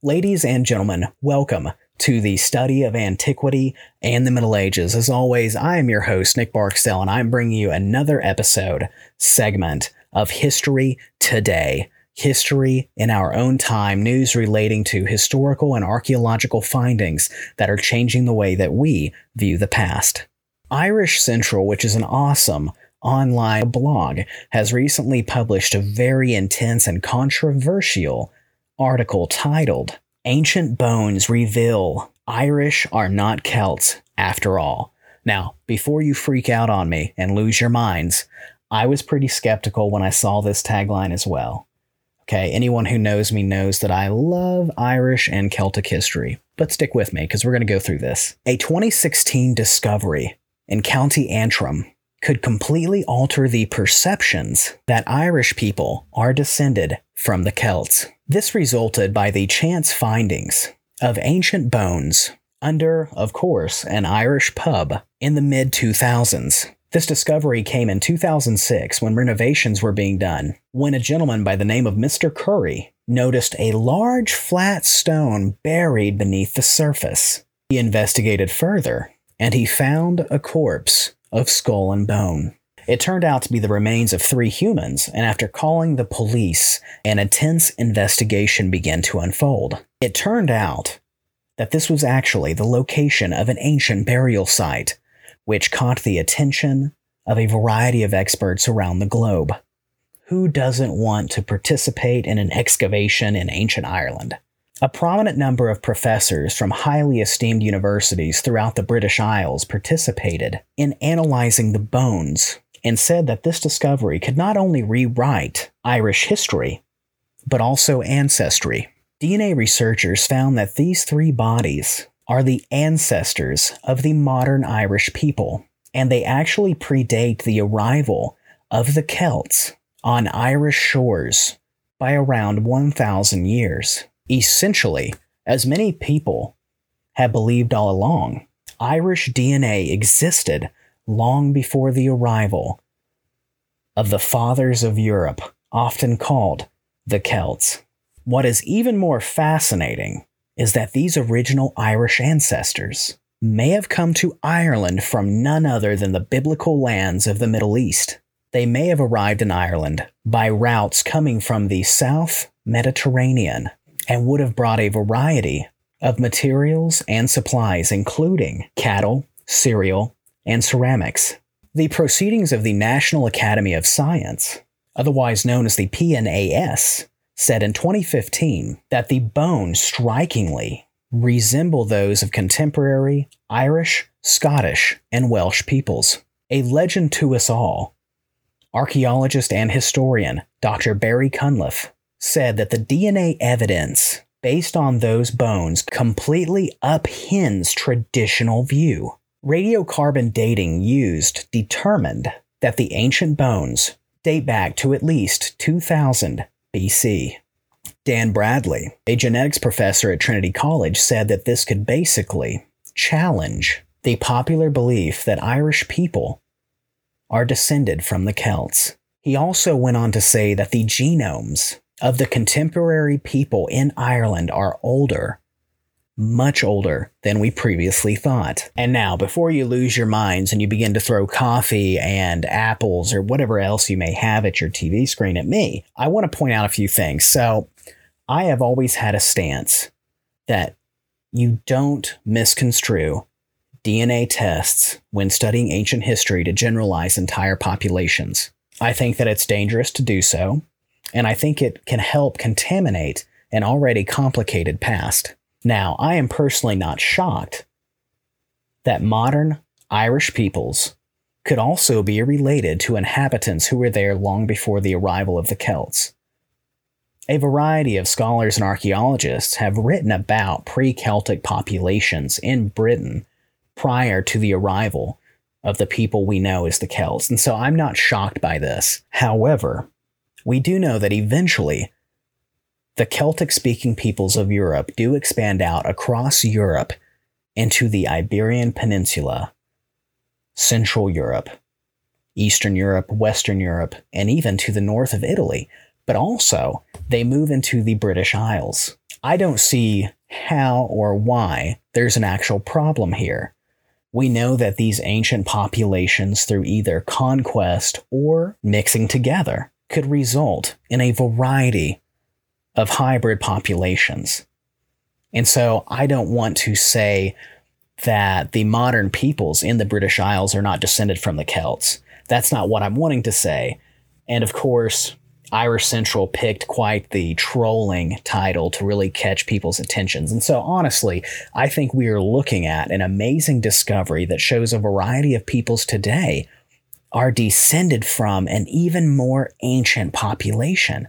Ladies and gentlemen, welcome to the study of antiquity and the Middle Ages. As always, I am your host, Nick Barksdale, and I'm bringing you another episode, segment of History Today. History in our own time, news relating to historical and archaeological findings that are changing the way that we view the past. Irish Central, which is an awesome online blog, has recently published a very intense and controversial article titled Ancient Bones Reveal Irish Are Not Celts After All. Now, before you freak out on me and lose your minds, I was pretty skeptical when I saw this tagline as well. Okay, anyone who knows me knows that I love Irish and Celtic history, but stick with me because we're going to go through this. A 2016 discovery in County Antrim could completely alter the perceptions that Irish people are descended from the Celts. This resulted by the chance findings of ancient bones under, of course, an Irish pub in the mid 2000s. This discovery came in 2006 when renovations were being done, when a gentleman by the name of Mr. Curry noticed a large flat stone buried beneath the surface. He investigated further, and he found a corpse of skull and bone. It turned out to be the remains of three humans, and after calling the police, an intense investigation began to unfold. It turned out that this was actually the location of an ancient burial site, which caught the attention of a variety of experts around the globe. Who doesn't want to participate in an excavation in ancient Ireland? A prominent number of professors from highly esteemed universities throughout the British Isles participated in analyzing the bones and said that this discovery could not only rewrite Irish history, but also ancestry. DNA researchers found that these three bodies are the ancestors of the modern Irish people, and they actually predate the arrival of the Celts on Irish shores by around 1,000 years. Essentially, as many people have believed all along, Irish DNA existed long before the arrival of the fathers of Europe, often called the Celts. What is even more fascinating is that these original Irish ancestors may have come to Ireland from none other than the biblical lands of the Middle East. They may have arrived in Ireland by routes coming from the South Mediterranean and would have brought a variety of materials and supplies, including cattle, cereal, and ceramics. The proceedings of the National Academy of Science, otherwise known as the PNAS, said in 2015 that the bones strikingly resemble those of contemporary Irish, Scottish, and Welsh peoples. A legend to us all. Archaeologist and historian Dr. Barry Cunliffe said that the DNA evidence based on those bones completely upends traditional view. Radiocarbon dating used determined that the ancient bones date back to at least 2000 BC. Dan Bradley, a genetics professor at Trinity College, said that this could basically challenge the popular belief that Irish people are descended from the Celts. He also went on to say that the genomes of the contemporary people in Ireland are older, much older than we previously thought. And now, before you lose your minds and you begin to throw coffee and apples or whatever else you may have at your TV screen at me, I want to point out a few things. So, I have always had a stance that you don't misconstrue DNA tests when studying ancient history to generalize entire populations. I think that it's dangerous to do so and I think it can help contaminate an already complicated past. Now, I am personally not shocked that modern Irish peoples could also be related to inhabitants who were there long before the arrival of the Celts. A variety of scholars and archaeologists have written about pre Celtic populations in Britain prior to the arrival of the people we know as the Celts, and so I'm not shocked by this. However, we do know that eventually the Celtic speaking peoples of Europe do expand out across Europe into the Iberian Peninsula, Central Europe, Eastern Europe, Western Europe, and even to the north of Italy. But also, they move into the British Isles. I don't see how or why there's an actual problem here. We know that these ancient populations, through either conquest or mixing together, could result in a variety of hybrid populations. And so I don't want to say that the modern peoples in the British Isles are not descended from the Celts. That's not what I'm wanting to say. And of course, Irish Central picked quite the trolling title to really catch people's attentions. And so, honestly, I think we are looking at an amazing discovery that shows a variety of peoples today are descended from an even more ancient population,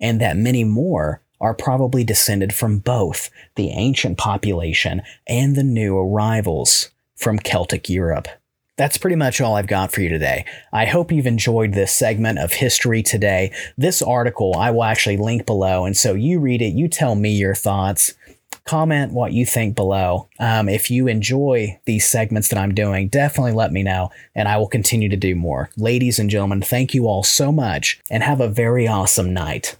and that many more are probably descended from both the ancient population and the new arrivals from Celtic Europe. That's pretty much all I've got for you today. I hope you've enjoyed this segment of history today. This article I will actually link below, and so you read it, you tell me your thoughts. Comment what you think below. Um, if you enjoy these segments that I'm doing, definitely let me know, and I will continue to do more. Ladies and gentlemen, thank you all so much, and have a very awesome night.